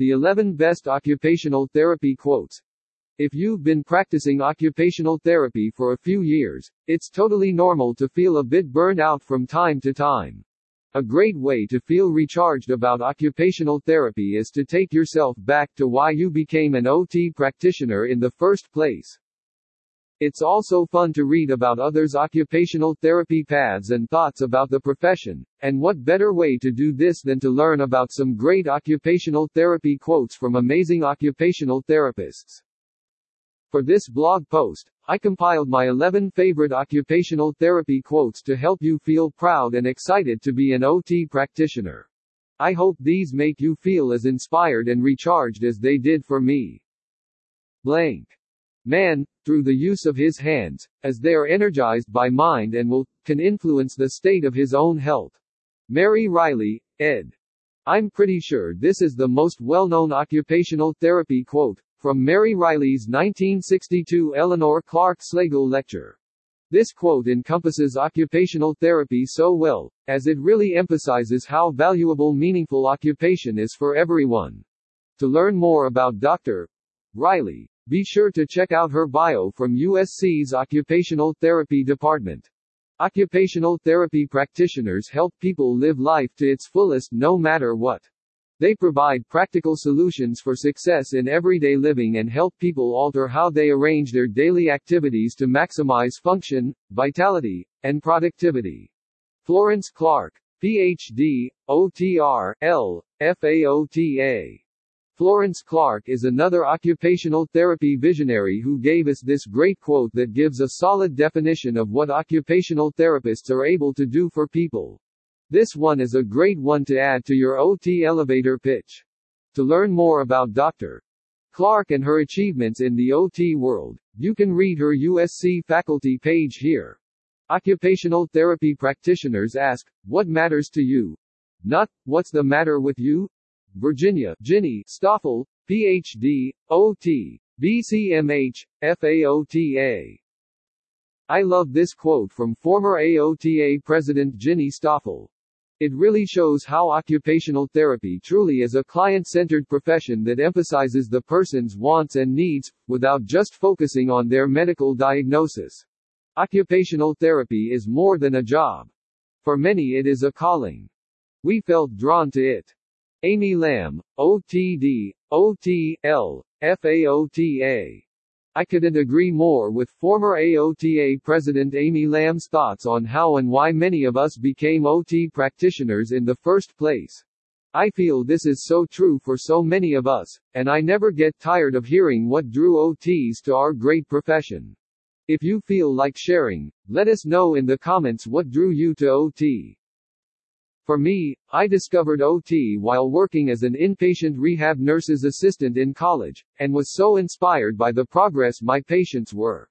The 11 Best Occupational Therapy Quotes. If you've been practicing occupational therapy for a few years, it's totally normal to feel a bit burned out from time to time. A great way to feel recharged about occupational therapy is to take yourself back to why you became an OT practitioner in the first place. It's also fun to read about others' occupational therapy paths and thoughts about the profession, and what better way to do this than to learn about some great occupational therapy quotes from amazing occupational therapists. For this blog post, I compiled my 11 favorite occupational therapy quotes to help you feel proud and excited to be an OT practitioner. I hope these make you feel as inspired and recharged as they did for me. Blank. Man, through the use of his hands, as they are energized by mind and will, can influence the state of his own health. Mary Reilly, ed. I'm pretty sure this is the most well-known occupational therapy quote, from Mary Reilly's 1962 Eleanor Clark Slagle lecture. This quote encompasses occupational therapy so well, as it really emphasizes how valuable meaningful occupation is for everyone. To learn more about Dr. Reilly, be sure to check out her bio from USC's Occupational Therapy Department. Occupational therapy practitioners help people live life to its fullest no matter what. They provide practical solutions for success in everyday living and help people alter how they arrange their daily activities to maximize function, vitality, and productivity. Florence Clark, PhD, OTR, L, FAOTA. Florence Clark is another occupational therapy visionary who gave us this great quote that gives a solid definition of what occupational therapists are able to do for people. This one is a great one to add to your OT elevator pitch. To learn more about Dr. Clark and her achievements in the OT world, you can read her USC faculty page here. Occupational therapy practitioners ask, What matters to you? Not, What's the matter with you? Virginia, Ginny, Stoffel, Ph.D., O.T., BCMH, FAOTA. I love this quote from former AOTA President Ginny Stoffel. It really shows how occupational therapy truly is a client-centered profession that emphasizes the person's wants and needs, without just focusing on their medical diagnosis. Occupational therapy is more than a job. For many it is a calling. We felt drawn to it. Amy Lamb, OTD, OTL, FAOTA. I couldn't agree more with former AOTA President Amy Lamb's thoughts on how and why many of us became OT practitioners in the first place. I feel this is so true for so many of us, and I never get tired of hearing what drew OTs to our great profession. If you feel like sharing, let us know in the comments what drew you to OT. For me, I discovered OT while working as an inpatient rehab nurse's assistant in college, and was so inspired by the progress my patients were